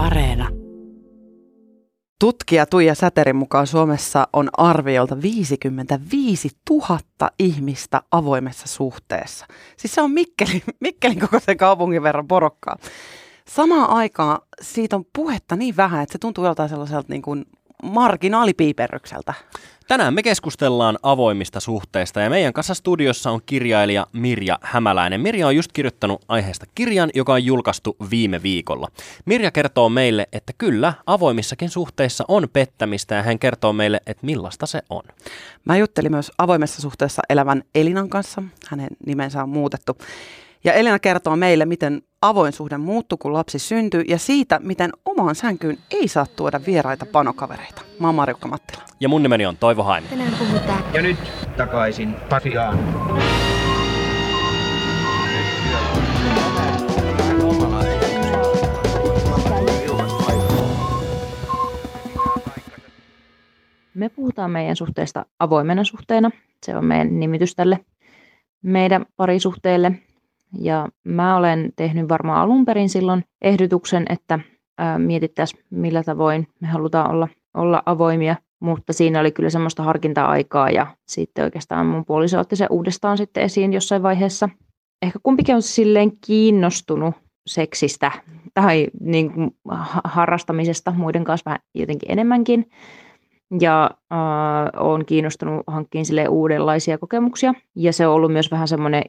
Areena. Tutkija Tuija Säterin mukaan Suomessa on arviolta 55 000 ihmistä avoimessa suhteessa. Siis se on Mikkeli, Mikkelin koko sen kaupungin verran porokkaa. Samaan aikaan siitä on puhetta niin vähän, että se tuntuu joltain sellaiselta niin kuin marginaalipiiperrykseltä. Tänään me keskustellaan avoimista suhteista ja meidän kanssa studiossa on kirjailija Mirja Hämäläinen. Mirja on just kirjoittanut aiheesta kirjan, joka on julkaistu viime viikolla. Mirja kertoo meille, että kyllä, avoimissakin suhteissa on pettämistä ja hän kertoo meille, että millaista se on. Mä juttelin myös avoimessa suhteessa elävän Elinan kanssa. Hänen nimensä on muutettu. Ja Elina kertoo meille, miten avoin suhde muuttui, kun lapsi syntyi, ja siitä, miten omaan sänkyyn ei saa tuoda vieraita panokavereita. Mä oon Marjukka Mattila. Ja mun nimeni on Toivo Haimi. Tänään puhutaan. Ja nyt takaisin Pasiaan. Me puhutaan meidän suhteesta avoimena suhteena. Se on meidän nimitys tälle meidän parisuhteelle. Ja mä olen tehnyt varmaan alun perin silloin ehdotuksen, että mietittäisiin millä tavoin me halutaan olla, olla avoimia. Mutta siinä oli kyllä semmoista harkinta-aikaa ja sitten oikeastaan mun puoliso otti se uudestaan sitten esiin jossain vaiheessa. Ehkä kumpikin on silleen kiinnostunut seksistä tai niin kuin harrastamisesta muiden kanssa vähän jotenkin enemmänkin. Ja äh, olen kiinnostunut hankkiin sille uudenlaisia kokemuksia. Ja se on ollut myös vähän semmoinen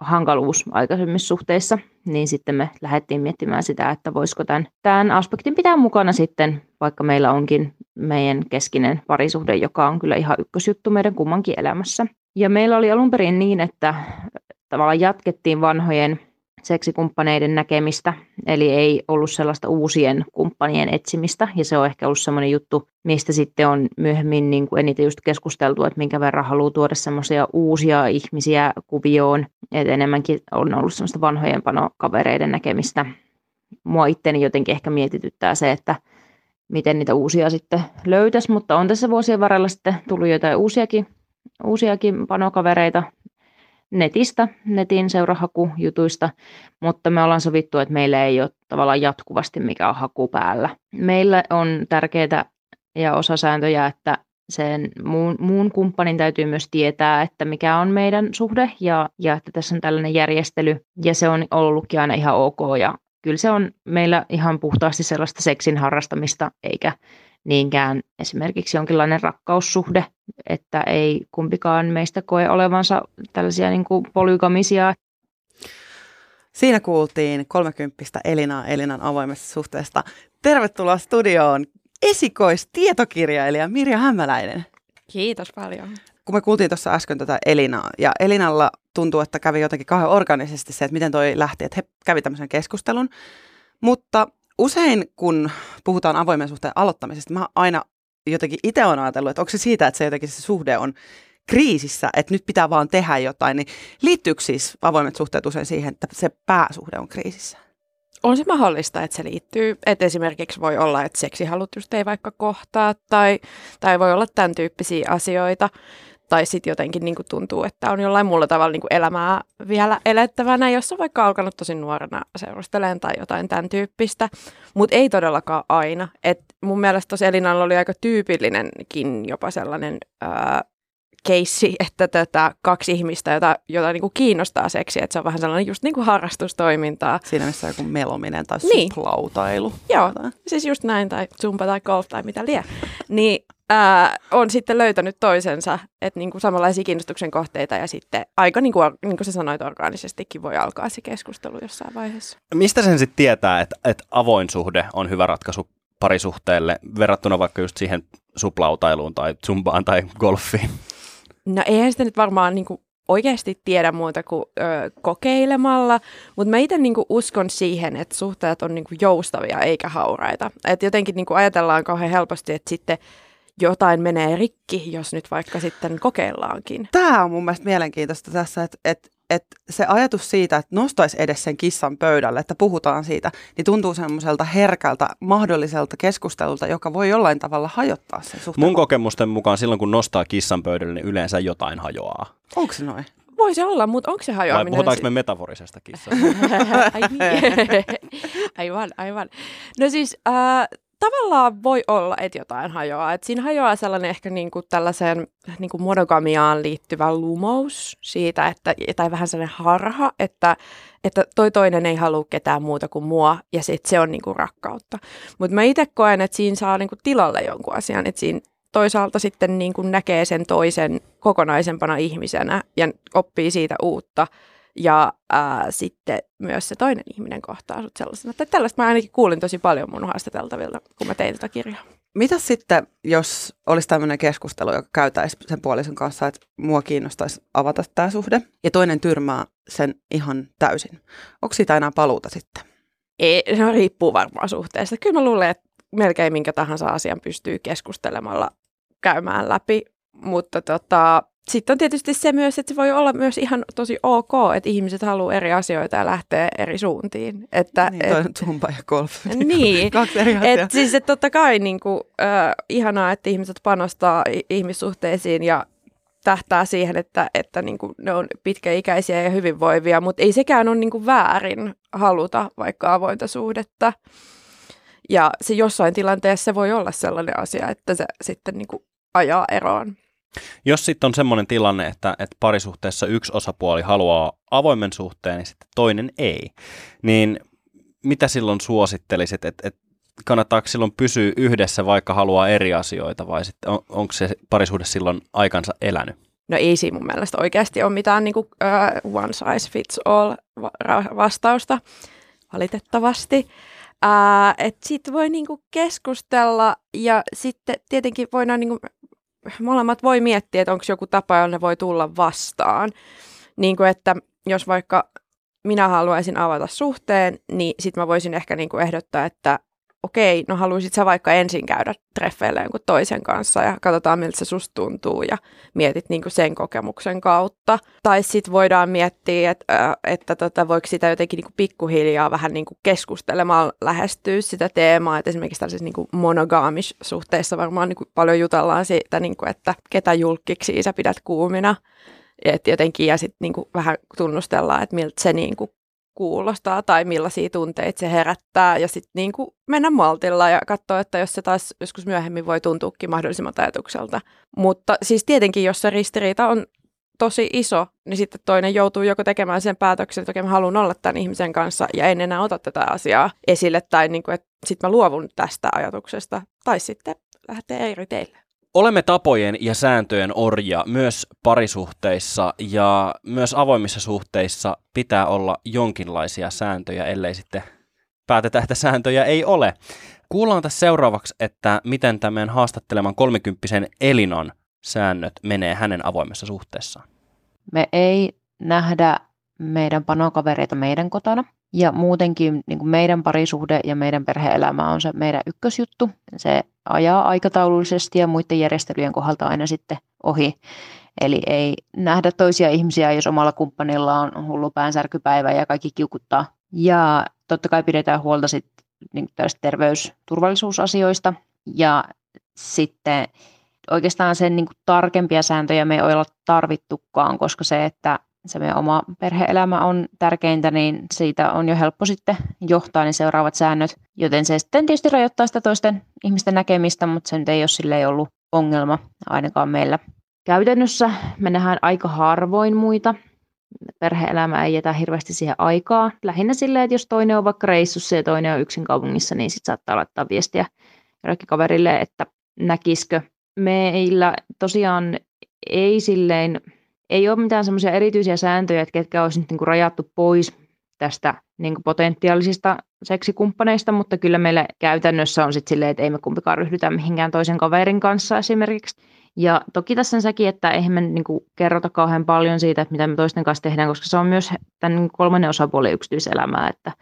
hankaluus aikaisemmissa suhteissa, niin sitten me lähdettiin miettimään sitä, että voisiko tämän, tämän aspektin pitää mukana sitten, vaikka meillä onkin meidän keskinen parisuhde, joka on kyllä ihan ykkösjuttu meidän kummankin elämässä. Ja meillä oli alun perin niin, että tavallaan jatkettiin vanhojen seksikumppaneiden näkemistä, eli ei ollut sellaista uusien kumppanien etsimistä, ja se on ehkä ollut sellainen juttu, mistä sitten on myöhemmin niin kuin eniten just keskusteltu, että minkä verran haluaa tuoda semmoisia uusia ihmisiä kuvioon, että enemmänkin on ollut semmoista vanhojen panokavereiden näkemistä. Mua itteni jotenkin ehkä mietityttää se, että miten niitä uusia sitten löytäisi, mutta on tässä vuosien varrella sitten tullut jotain uusiakin, uusiakin panokavereita, netistä, netin seurahakujutuista, mutta me ollaan sovittu, että meillä ei ole tavallaan jatkuvasti mikä on haku päällä. Meillä on tärkeää ja osasääntöjä, että sen muun, muun kumppanin täytyy myös tietää, että mikä on meidän suhde ja, ja että tässä on tällainen järjestely ja se on ollutkin aina ihan ok ja kyllä se on meillä ihan puhtaasti sellaista seksin harrastamista eikä niinkään esimerkiksi jonkinlainen rakkaussuhde, että ei kumpikaan meistä koe olevansa tällaisia niin kuin polygamisia. Siinä kuultiin 30 Elinaa Elinan avoimesta suhteesta. Tervetuloa studioon esikoistietokirjailija Mirja Hämäläinen. Kiitos paljon. Kun me kuultiin tuossa äsken tätä Elinaa, ja Elinalla tuntuu, että kävi jotenkin kauhean organisesti se, että miten toi lähti, että he kävi tämmöisen keskustelun. Mutta usein kun puhutaan avoimen suhteen aloittamisesta, mä aina jotenkin itse olen ajatellut, että onko se siitä, että se jotenkin se suhde on kriisissä, että nyt pitää vaan tehdä jotain, niin liittyykö siis avoimet suhteet usein siihen, että se pääsuhde on kriisissä? On se mahdollista, että se liittyy. Että esimerkiksi voi olla, että seksihalut just ei vaikka kohtaa tai, tai voi olla tämän tyyppisiä asioita tai sitten jotenkin niin kuin tuntuu, että on jollain muulla tavalla niin kuin elämää vielä elettävänä, jos on vaikka alkanut tosi nuorena seurustelemaan tai jotain tämän tyyppistä, mutta ei todellakaan aina. Et mun mielestä tuossa Elinalla oli aika tyypillinenkin jopa sellainen ää, keissi, että tätä kaksi ihmistä, jota, jota niin kuin kiinnostaa seksi, että se on vähän sellainen just niin kuin harrastustoimintaa. Siinä missä joku melominen tai Niin. suplautailu. Joo, siis just näin, tai zumba tai golf tai mitä lie. Niin ää, on sitten löytänyt toisensa, että niinku samanlaisia kiinnostuksen kohteita ja sitten aika, niin kuin, niin kuin sä sanoit, orgaanisestikin voi alkaa se keskustelu jossain vaiheessa. Mistä sen sitten tietää, että, että avoin suhde on hyvä ratkaisu parisuhteelle verrattuna vaikka just siihen suplautailuun tai zumbaan tai golfiin? No eihän sitä nyt varmaan niin kuin oikeasti tiedä muuta kuin ö, kokeilemalla, mutta mä itse niin uskon siihen, että suhteet on niin kuin joustavia eikä hauraita. Et jotenkin niin kuin ajatellaan kauhean helposti, että sitten jotain menee rikki, jos nyt vaikka sitten kokeillaankin. Tämä on mun mielestä mielenkiintoista tässä, että, että, että se ajatus siitä, että nostaisi edes sen kissan pöydälle, että puhutaan siitä, niin tuntuu semmoiselta herkältä mahdolliselta keskustelulta, joka voi jollain tavalla hajottaa sen suhteen. Mun kokemusten mukaan silloin, kun nostaa kissan pöydälle, niin yleensä jotain hajoaa. Onko se noin? voi se olla, mutta onko se Vai hajoaminen? puhutaanko si- me metaforisesta kissasta? Ai niin. aivan, aivan. No siis äh, tavallaan voi olla, että jotain hajoaa. Et siinä hajoaa sellainen ehkä niinku tällaiseen niinku monogamiaan liittyvä lumous siitä, että, tai vähän sellainen harha, että, että toi toinen ei halua ketään muuta kuin mua, ja sit se on niinku rakkautta. Mutta mä itse koen, että siinä saa niinku tilalle jonkun asian, että siinä toisaalta sitten niin kuin näkee sen toisen kokonaisempana ihmisenä ja oppii siitä uutta. Ja ää, sitten myös se toinen ihminen kohtaa sut sellaisena. Tai tällaista mä ainakin kuulin tosi paljon mun haastateltavilta, kun mä tein tätä kirjaa. Mitä sitten, jos olisi tämmöinen keskustelu, joka käytäisi sen puolison kanssa, että mua kiinnostaisi avata tämä suhde, ja toinen tyrmää sen ihan täysin. Onko siitä enää paluuta sitten? Ei, se riippuu varmaan suhteesta. Kyllä mä luulen, että melkein minkä tahansa asian pystyy keskustelemalla käymään läpi. Mutta tota, sitten on tietysti se myös, että se voi olla myös ihan tosi ok, että ihmiset haluaa eri asioita ja lähtee eri suuntiin. Että, Niin, et, zumba ja golf. Niin. Kaksi eri asiaa. et siis, että totta kai niin kuin, äh, ihanaa, että ihmiset panostaa ihmissuhteisiin ja tähtää siihen, että, että niin kuin ne on pitkäikäisiä ja hyvinvoivia, mutta ei sekään ole niin kuin väärin haluta vaikka avointa suhdetta. Ja se jossain tilanteessa voi olla sellainen asia, että se sitten niin kuin ajaa eroon. Jos sitten on semmoinen tilanne, että, että parisuhteessa yksi osapuoli haluaa avoimen suhteen, niin sitten toinen ei, niin mitä silloin suosittelisit, että, että kannattaako silloin pysyä yhdessä, vaikka haluaa eri asioita, vai sitten on, onko se parisuhde silloin aikansa elänyt? No ei siinä mun mielestä oikeasti ole mitään niin kuin, uh, one size fits all va- vastausta, valitettavasti. Uh, sitten voi niin kuin keskustella ja sitten tietenkin voidaan, niin kuin, molemmat voi miettiä, että onko joku tapa, jolla ne voi tulla vastaan. Niin kuin, että jos vaikka minä haluaisin avata suhteen, niin sitten mä voisin ehkä niin kuin ehdottaa, että okei, no haluaisit sä vaikka ensin käydä treffeillä jonkun toisen kanssa ja katsotaan miltä se susta tuntuu ja mietit niin kuin sen kokemuksen kautta. Tai sitten voidaan miettiä, että, että tota, voiko sitä jotenkin niin kuin pikkuhiljaa vähän niin kuin keskustelemaan lähestyä sitä teemaa. Että esimerkiksi tällaisissa niin kuin monogaamish-suhteissa varmaan niin kuin paljon jutellaan siitä, niin kuin, että ketä julkkiksi sä pidät kuumina. Et jotenkin ja sitten niin kuin vähän tunnustellaan, että miltä se niin kuin kuulostaa tai millaisia tunteita se herättää ja sitten niin kuin mennä maltilla ja katsoa, että jos se taas joskus myöhemmin voi tuntuukin mahdollisimman ajatukselta. Mutta siis tietenkin, jos se ristiriita on tosi iso, niin sitten toinen joutuu joko tekemään sen päätöksen, että okei mä haluan olla tämän ihmisen kanssa ja en enää ota tätä asiaa esille tai niin kuin, että sitten mä luovun tästä ajatuksesta tai sitten lähtee eri teille. Olemme tapojen ja sääntöjen orja myös parisuhteissa ja myös avoimissa suhteissa pitää olla jonkinlaisia sääntöjä, ellei sitten päätetä, että sääntöjä ei ole. Kuullaan tässä seuraavaksi, että miten tämän haastatteleman kolmikymppisen Elinan säännöt menee hänen avoimessa suhteessaan. Me ei nähdä meidän panokavereita meidän kotona. Ja muutenkin niin kuin meidän parisuhde ja meidän perheelämä on se meidän ykkösjuttu. Se ajaa aikataulullisesti ja muiden järjestelyjen kohdalta aina sitten ohi. Eli ei nähdä toisia ihmisiä, jos omalla kumppanilla on hullu päänsärkypäivä ja kaikki kiukuttaa. Ja totta kai pidetään huolta sitten niin tästä terveysturvallisuusasioista. Ja sitten oikeastaan sen niin kuin tarkempia sääntöjä me ei olla tarvittukaan, koska se, että se meidän oma perheelämä on tärkeintä, niin siitä on jo helppo sitten johtaa ne seuraavat säännöt. Joten se sitten tietysti rajoittaa sitä toisten ihmisten näkemistä, mutta se nyt ei ole silleen ollut ongelma ainakaan meillä. Käytännössä me nähdään aika harvoin muita. Perhe-elämä ei jätä hirveästi siihen aikaa. Lähinnä silleen, että jos toinen on vaikka reissussa ja toinen on yksin kaupungissa, niin sitten saattaa laittaa viestiä jollekin kaverille, että näkisikö. Meillä tosiaan ei silleen ei ole mitään semmoisia erityisiä sääntöjä, että ketkä olisi nyt niin kuin rajattu pois tästä niin kuin potentiaalisista seksikumppaneista, mutta kyllä meillä käytännössä on sitten silleen, että ei me kumpikaan ryhdytä mihinkään toisen kaverin kanssa esimerkiksi. Ja toki tässä on sekin, että eihän me niin kuin kerrota kauhean paljon siitä, että mitä me toisten kanssa tehdään, koska se on myös tämän niin kolmannen osapuolen yksityiselämää, että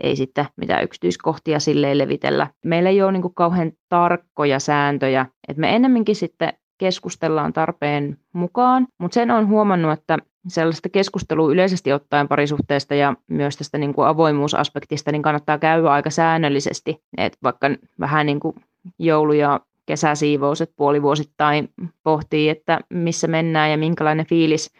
ei sitten mitään yksityiskohtia silleen levitellä. Meillä ei ole niin kuin kauhean tarkkoja sääntöjä, että me ennemminkin sitten keskustellaan tarpeen mukaan, mutta sen on huomannut, että sellaista keskustelua yleisesti ottaen parisuhteesta ja myös tästä niin kuin avoimuusaspektista niin kannattaa käydä aika säännöllisesti, että vaikka vähän niin kuin joulu- ja kesäsiivous, että puolivuosittain pohtii, että missä mennään ja minkälainen fiilis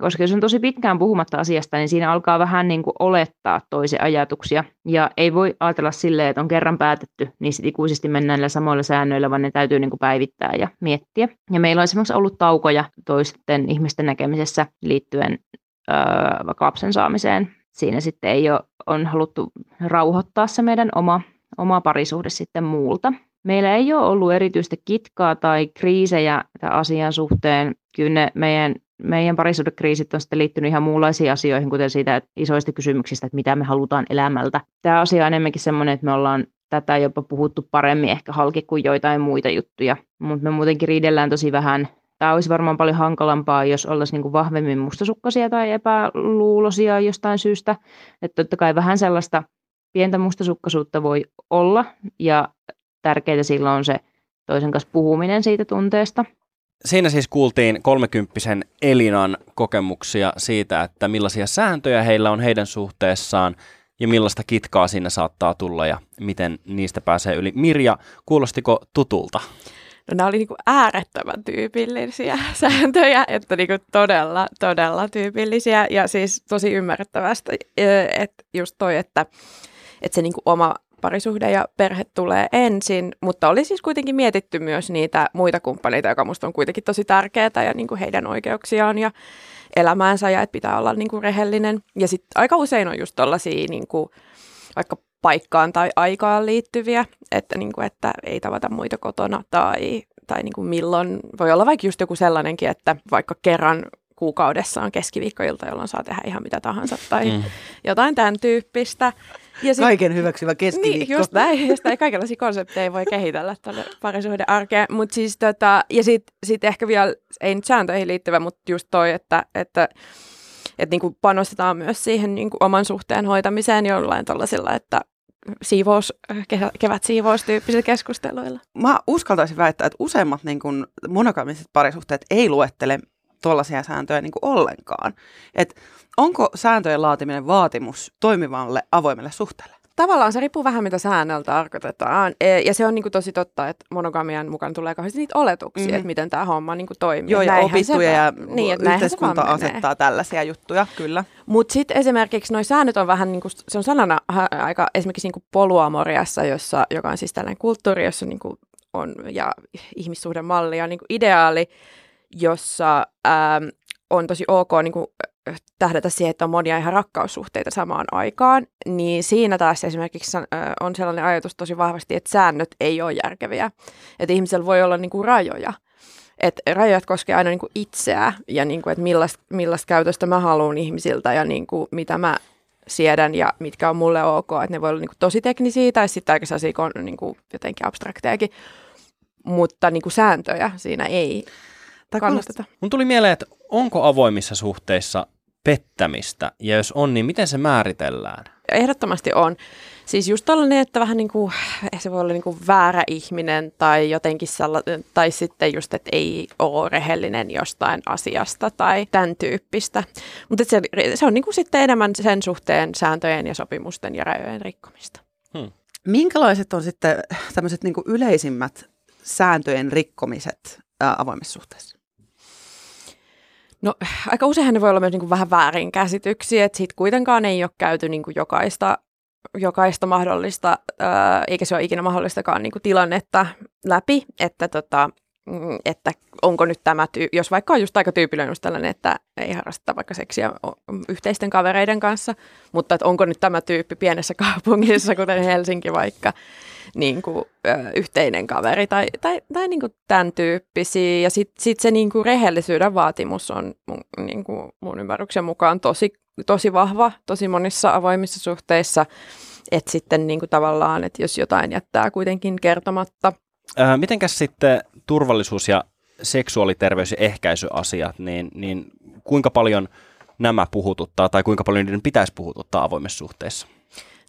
koska jos on tosi pitkään puhumatta asiasta, niin siinä alkaa vähän niin kuin olettaa toisen ajatuksia. Ja ei voi ajatella silleen, että on kerran päätetty, niin sitten ikuisesti mennään näillä samoilla säännöillä, vaan ne täytyy niin kuin päivittää ja miettiä. Ja meillä on esimerkiksi ollut taukoja toisten ihmisten näkemisessä liittyen öö, vaikka lapsen saamiseen. Siinä sitten ei ole, on haluttu rauhoittaa se meidän oma, oma parisuhde sitten muulta. Meillä ei ole ollut erityistä kitkaa tai kriisejä tämän asian suhteen. Kyllä ne meidän, meidän parisuhdekriisit on sitten liittynyt ihan muunlaisiin asioihin, kuten siitä että isoista kysymyksistä, että mitä me halutaan elämältä. Tämä asia on enemmänkin sellainen, että me ollaan tätä jopa puhuttu paremmin ehkä halki kuin joitain muita juttuja, mutta me muutenkin riidellään tosi vähän. Tämä olisi varmaan paljon hankalampaa, jos oltaisiin niin vahvemmin mustasukkaisia tai epäluulosia jostain syystä. Että totta kai vähän sellaista pientä mustasukkaisuutta voi olla, ja tärkeää silloin on se toisen kanssa puhuminen siitä tunteesta. Siinä siis kuultiin kolmekymppisen Elinan kokemuksia siitä, että millaisia sääntöjä heillä on heidän suhteessaan ja millaista kitkaa siinä saattaa tulla ja miten niistä pääsee yli. Mirja, kuulostiko tutulta? No nämä oli niinku äärettömän tyypillisiä sääntöjä, että niinku todella, todella tyypillisiä ja siis tosi ymmärrettävästä, että just toi, että, että se niinku oma parisuhde ja perhe tulee ensin, mutta oli siis kuitenkin mietitty myös niitä muita kumppaneita, joka musta on kuitenkin tosi tärkeää ja niin kuin heidän oikeuksiaan ja elämäänsä ja että pitää olla niin kuin rehellinen. Ja sitten aika usein on just tollaisia niin kuin, vaikka paikkaan tai aikaan liittyviä, että, niin kuin, että ei tavata muita kotona tai, tai niin kuin milloin. Voi olla vaikka just joku sellainenkin, että vaikka kerran kuukaudessa on keskiviikkoilta, jolloin saa tehdä ihan mitä tahansa tai mm. jotain tämän tyyppistä. Ja sit, Kaiken hyväksyvä keskiviikko. Niin, just näin. Just näin. Kaikenlaisia konsepteja voi kehitellä tuonne parisuhden arkeen. Mut siis tota, ja sitten sit ehkä vielä, ei nyt sääntöihin liittyvä, mutta just toi, että, että että niin kuin panostetaan myös siihen niin kuin oman suhteen hoitamiseen jollain tällaisilla, että siivous, kevät siivoustyyppisillä keskusteluilla. Mä uskaltaisin väittää, että useimmat niin kuin monogamiset parisuhteet ei luettele tuollaisia sääntöjä niin kuin ollenkaan. Et onko sääntöjen laatiminen vaatimus toimivalle avoimelle suhteelle? Tavallaan se riippuu vähän, mitä säännöllä tarkoitetaan. E, ja se on niin kuin tosi totta, että monogamian mukaan tulee kauheasti niitä oletuksia, mm. että miten tämä homma niin kuin toimii. Joo, ja opittuja ja niin, yhteiskunta asettaa tällaisia juttuja, kyllä. Mutta sitten esimerkiksi nuo säännöt on vähän, niin kuin, se on sanana aika esimerkiksi niin kuin poluamoriassa, jossa, joka on siis tällainen kulttuuri, jossa niin kuin on, ja ihmissuhdemalli ja niin kuin ideaali, jossa ähm, on tosi ok niin kuin, tähdätä siihen, että on monia ihan rakkaussuhteita samaan aikaan, niin siinä taas esimerkiksi on sellainen ajatus tosi vahvasti, että säännöt ei ole järkeviä. Että ihmisellä voi olla niin kuin rajoja. Että rajat koskee aina niin kuin itseä ja niin kuin, että millaista, millaista käytöstä mä haluan ihmisiltä ja niin kuin, mitä mä siedän ja mitkä on mulle ok. Että ne voi olla niin kuin tosi teknisiä tai sitten aika sellaisia niin kuin jotenkin abstraktejakin, mutta niin kuin sääntöjä siinä ei kannateta. Mun tuli mieleen, että onko avoimissa suhteissa pettämistä, ja jos on, niin miten se määritellään? Ehdottomasti on. Siis just tällainen, että vähän niin kuin, se voi olla niin kuin väärä ihminen tai jotenkin sellainen, tai sitten just, että ei ole rehellinen jostain asiasta tai tämän tyyppistä. Mutta se, se on niin kuin sitten enemmän sen suhteen sääntöjen ja sopimusten ja rajojen rikkomista. Hmm. Minkälaiset on sitten tämmöiset niin kuin yleisimmät sääntöjen rikkomiset ää, avoimessa suhteessa? No aika useinhan ne voi olla myös niin kuin vähän väärinkäsityksiä, että siitä kuitenkaan ei ole käyty niin kuin jokaista, jokaista mahdollista, ää, eikä se ole ikinä mahdollistakaan niin kuin tilannetta läpi, että tota, että onko nyt tämä, tyy- jos vaikka on just aika tyypillinen just tällainen, että ei harrasta vaikka seksiä yhteisten kavereiden kanssa, mutta että onko nyt tämä tyyppi pienessä kaupungissa, kuten Helsinki vaikka, niin kuin, ö, yhteinen kaveri tai, tai, tai niin kuin tämän tyyppisiä. Ja sitten sit se niin kuin rehellisyyden vaatimus on mun, niin kuin mun ymmärryksen mukaan tosi, tosi vahva, tosi monissa avoimissa suhteissa. Että sitten niin kuin tavallaan, että jos jotain jättää kuitenkin kertomatta. Mitenkäs sitten turvallisuus ja seksuaaliterveys- ja ehkäisyasiat, niin, niin kuinka paljon nämä puhututtaa tai kuinka paljon niiden pitäisi puhututtaa avoimessa suhteessa?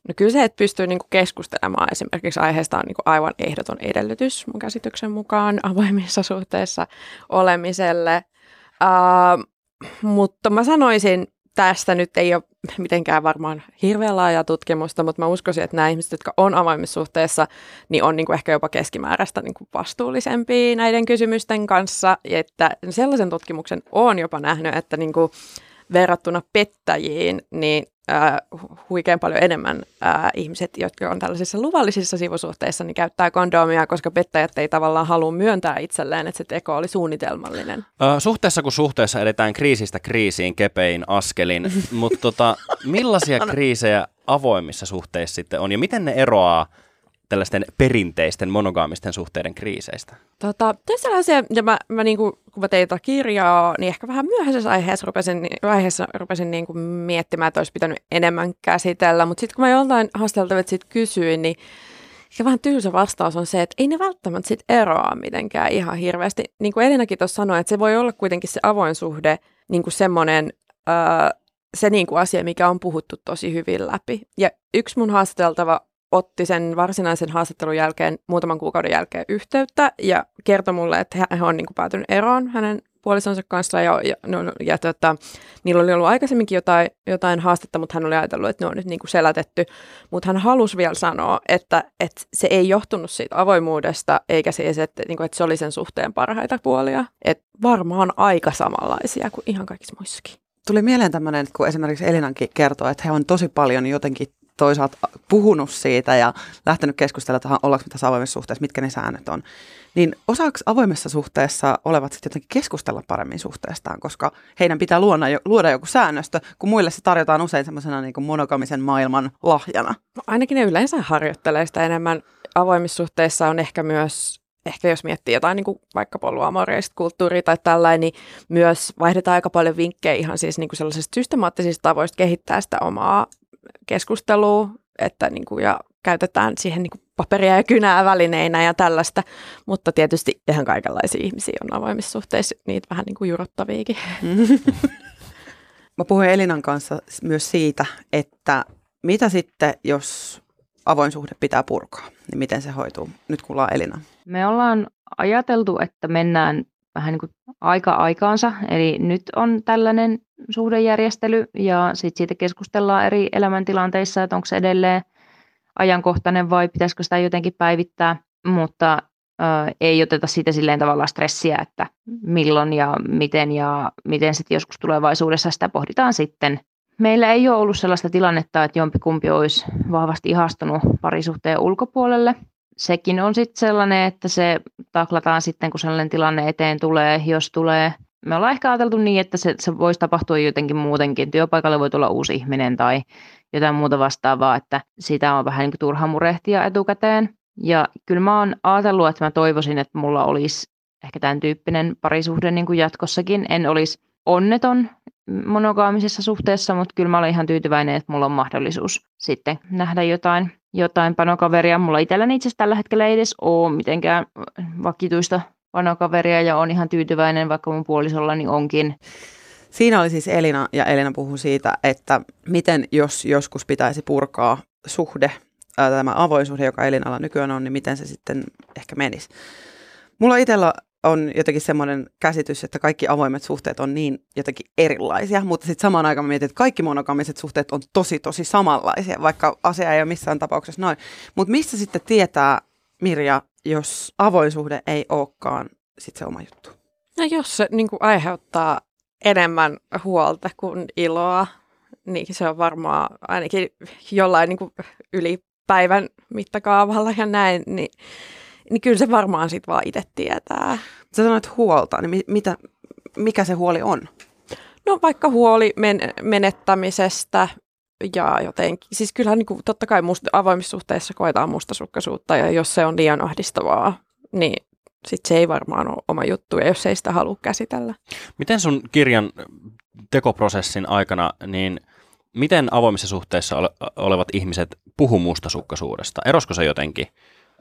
No kyllä se, että pystyy niinku keskustelemaan esimerkiksi aiheesta on niinku aivan ehdoton edellytys mun käsityksen mukaan avoimissa suhteissa olemiselle. Uh, mutta mä sanoisin tästä nyt ei ole mitenkään varmaan hirveän laajaa tutkimusta, mutta mä uskoisin, että nämä ihmiset, jotka on avoimessa niin on niin kuin ehkä jopa keskimääräistä niin kuin vastuullisempia näiden kysymysten kanssa. Ja että sellaisen tutkimuksen on jopa nähnyt, että niin kuin verrattuna pettäjiin, niin äh, huikean paljon enemmän äh, ihmiset, jotka on tällaisissa luvallisissa sivusuhteissa, niin käyttää kondomia, koska pettäjät ei tavallaan halua myöntää itselleen, että se teko oli suunnitelmallinen. Ö, suhteessa kuin suhteessa edetään kriisistä kriisiin kepein askelin, mutta tota, millaisia kriisejä avoimissa suhteissa sitten on ja miten ne eroaa tällaisten perinteisten monogaamisten suhteiden kriiseistä? Tota, tässä asia, ja mä, mä niinku, kun mä tein tätä kirjaa, niin ehkä vähän myöhäisessä aiheessa rupesin, aiheessa rupesin niinku miettimään, että olisi pitänyt enemmän käsitellä, mutta sitten kun mä joltain haasteltavat sit kysyin, niin ja vähän tylsä vastaus on se, että ei ne välttämättä sit eroa mitenkään ihan hirveästi. Niin kuin Elinakin tuossa sanoi, että se voi olla kuitenkin se avoin suhde niin kuin semmoinen, öö, se niin kuin asia, mikä on puhuttu tosi hyvin läpi. Ja yksi mun haastateltava otti sen varsinaisen haastattelun jälkeen, muutaman kuukauden jälkeen yhteyttä ja kertoi mulle, että hän on niin kuin päätynyt eroon hänen puolisonsa kanssa ja, ja, no, no, ja tota, niillä oli ollut aikaisemminkin jotain, jotain haastetta, mutta hän oli ajatellut, että ne on nyt niin kuin selätetty. Mutta hän halusi vielä sanoa, että, että se ei johtunut siitä avoimuudesta eikä siis, että, niin kuin, että se oli sen suhteen parhaita puolia. Että varmaan aika samanlaisia kuin ihan kaikissa muissakin. Tuli mieleen tämmöinen, kun esimerkiksi Elinankin kertoo, että he on tosi paljon jotenkin toisaalta puhunut siitä ja lähtenyt keskustelemaan, että ollaanko tässä avoimessa suhteessa, mitkä ne säännöt on. Niin osaako avoimessa suhteessa olevat sitten jotenkin keskustella paremmin suhteestaan, koska heidän pitää luoda, luoda joku säännöstö, kun muille se tarjotaan usein semmoisena niin monogamisen maailman lahjana. No, ainakin ne yleensä harjoittelee sitä enemmän. Avoimissa suhteissa on ehkä myös ehkä jos miettii jotain niin kuin vaikka poluamoreista kulttuuria tai tällainen, niin myös vaihdetaan aika paljon vinkkejä ihan siis niin kuin sellaisista systemaattisista tavoista kehittää sitä omaa keskustelua, että niin kuin, ja käytetään siihen niin kuin paperia ja kynää välineinä ja tällaista, mutta tietysti ihan kaikenlaisia ihmisiä on avoimissa suhteissa, niitä vähän niin kuin jurottaviakin. Mä puhuin Elinan kanssa myös siitä, että mitä sitten, jos avoin suhde pitää purkaa, niin miten se hoituu? Nyt kuullaan Elina. Me ollaan ajateltu, että mennään vähän niin kuin aika aikaansa, eli nyt on tällainen suhdejärjestely ja sitten siitä keskustellaan eri elämäntilanteissa, että onko se edelleen ajankohtainen vai pitäisikö sitä jotenkin päivittää, mutta ö, ei oteta siitä silleen tavallaan stressiä, että milloin ja miten ja miten sitten joskus tulevaisuudessa sitä pohditaan sitten. Meillä ei ole ollut sellaista tilannetta, että jompikumpi olisi vahvasti ihastunut parisuhteen ulkopuolelle. Sekin on sitten sellainen, että se taklataan sitten, kun sellainen tilanne eteen tulee, jos tulee – me ollaan ehkä ajateltu niin, että se, se voisi tapahtua jotenkin muutenkin. Työpaikalle voi tulla uusi ihminen tai jotain muuta vastaavaa, että sitä on vähän niin kuin turha murehtia etukäteen. Ja kyllä mä oon ajatellut, että mä toivoisin, että mulla olisi ehkä tämän tyyppinen parisuhde niin kuin jatkossakin. En olisi onneton monogaamisessa suhteessa, mutta kyllä mä olen ihan tyytyväinen, että mulla on mahdollisuus sitten nähdä jotain, jotain panokaveria. Mulla itselläni itse asiassa tällä hetkellä ei edes ole mitenkään vakituista panokaveria ja on ihan tyytyväinen, vaikka mun puolisollani onkin. Siinä oli siis Elina ja Elina puhui siitä, että miten jos joskus pitäisi purkaa suhde, ää, tämä avoin suhde, joka Elinalla nykyään on, niin miten se sitten ehkä menisi. Mulla itsellä on jotenkin semmoinen käsitys, että kaikki avoimet suhteet on niin jotenkin erilaisia, mutta sitten samaan aikaan mietin, että kaikki monogamiset suhteet on tosi tosi samanlaisia, vaikka asia ei ole missään tapauksessa noin. Mutta missä sitten tietää, Mirja, jos avoin suhde ei olekaan sit se oma juttu? No jos se niin aiheuttaa enemmän huolta kuin iloa, niin se on varmaan ainakin jollain niin yli päivän mittakaavalla ja näin, niin, niin kyllä se varmaan sitten vaan itse tietää. Sä sanoit huolta, niin mitä, mikä se huoli on? No vaikka huoli men- menettämisestä ja jotenkin, siis kyllähän niin kuin, totta kai musta, avoimissa suhteissa koetaan mustasukkaisuutta ja jos se on liian ahdistavaa, niin sitten se ei varmaan ole oma juttu, ja jos ei sitä halua käsitellä. Miten sun kirjan tekoprosessin aikana, niin miten avoimissa suhteissa ole- olevat ihmiset puhuu mustasukkaisuudesta? Erosko se jotenkin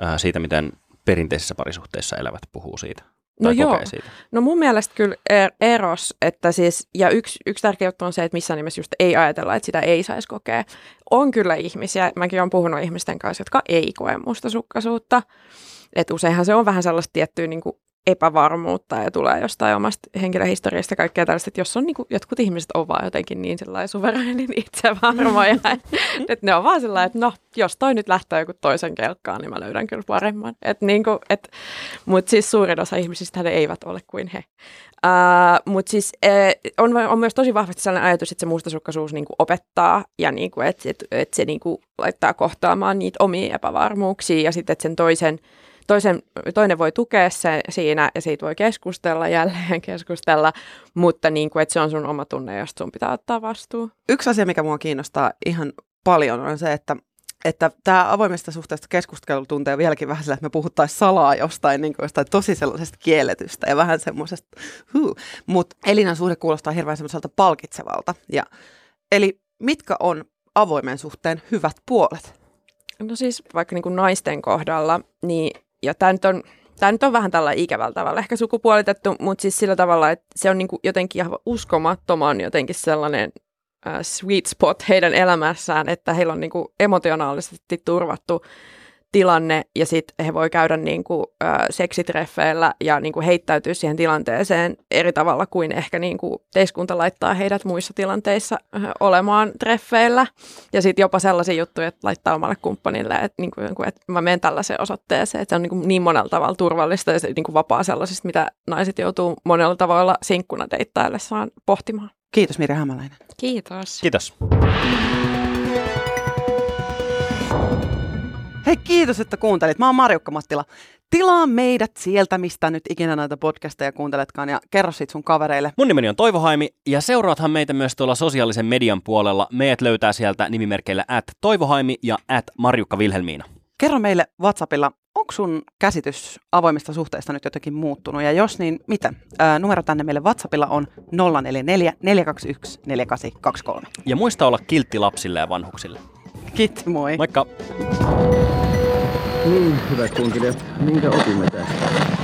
äh, siitä, miten perinteisissä parisuhteissa elävät puhuu siitä? No tai joo. siitä? No mun mielestä kyllä er- eros, että siis, ja yksi, yksi tärkeä juttu on se, että missään nimessä just ei ajatella, että sitä ei saisi kokea. On kyllä ihmisiä, mäkin olen puhunut ihmisten kanssa, jotka ei koe mustasukkaisuutta. Että useinhan se on vähän sellaista tiettyä niin kuin epävarmuutta ja tulee jostain omasta henkilöhistoriasta kaikkea tällaista, että jos on niin kuin, jotkut ihmiset on vaan jotenkin niin sellainen suvereenin itsevarmoja, että ne on vaan sellainen, että no, jos toi nyt lähtee joku toisen kelkkaan, niin mä löydän kyllä paremman. Et niin kuin, et, Mutta siis suurin osa ihmisistä he eivät ole kuin he. Uh, Mutta siis uh, on, on myös tosi vahvasti sellainen ajatus, että se mustasukkaisuus niinku opettaa ja niinku, että et, et se niinku laittaa kohtaamaan niitä omia epävarmuuksia ja sitten, että sen toisen toisen, toinen voi tukea se siinä ja siitä voi keskustella, jälleen keskustella, mutta niin kuin, että se on sun oma tunne, josta sun pitää ottaa vastuu. Yksi asia, mikä mua kiinnostaa ihan paljon, on se, että että tämä avoimesta suhteesta keskustelu tuntee vieläkin vähän sillä, että me puhuttaisiin salaa jostain, niin kuin jostain tosi sellaisesta kielletystä ja vähän semmoisesta, huh. mutta Elinan suhde kuulostaa hirveän semmoiselta palkitsevalta. Ja, eli mitkä on avoimen suhteen hyvät puolet? No siis vaikka niin kuin naisten kohdalla, niin ja tämä nyt on, tämä nyt on vähän tällä ikävällä tavalla ehkä sukupuolitettu, mutta siis sillä tavalla, että se on niin kuin jotenkin ihan uskomattoman jotenkin sellainen uh, sweet spot heidän elämässään, että heillä on niin kuin emotionaalisesti turvattu tilanne ja sitten he voi käydä niin kuin, ö, seksitreffeillä ja niin kuin heittäytyä siihen tilanteeseen eri tavalla kuin ehkä niin kuin teiskunta laittaa heidät muissa tilanteissa ö, olemaan treffeillä. Ja sitten jopa sellaisia juttuja, että laittaa omalle kumppanille, että, niin kuin, että mä menen tällaiseen osoitteeseen, että se on niin, kuin niin monella tavalla turvallista ja se, niin kuin vapaa sellaisista, mitä naiset joutuu monella tavalla sinkkuna deittaillessaan pohtimaan. Kiitos Mirja Hämäläinen. Kiitos. Kiitos. Hei, kiitos, että kuuntelit. Mä oon Marjukka Mattila. Tilaa meidät sieltä, mistä nyt ikinä näitä podcasteja kuunteletkaan ja kerro siitä sun kavereille. Mun nimeni on Toivo Haimi ja seuraathan meitä myös tuolla sosiaalisen median puolella. Meidät löytää sieltä nimimerkeillä at Toivohaimi ja at Marjukka Vilhelmiina. Kerro meille WhatsAppilla, onko sun käsitys avoimista suhteista nyt jotenkin muuttunut ja jos niin, mitä? Ää, numero tänne meille WhatsAppilla on 044 421 4823. Ja muista olla kiltti lapsille ja vanhuksille. Kiitti, moi. Moikka! Niin, hyvät kuuntelijat, minkä opimme tästä?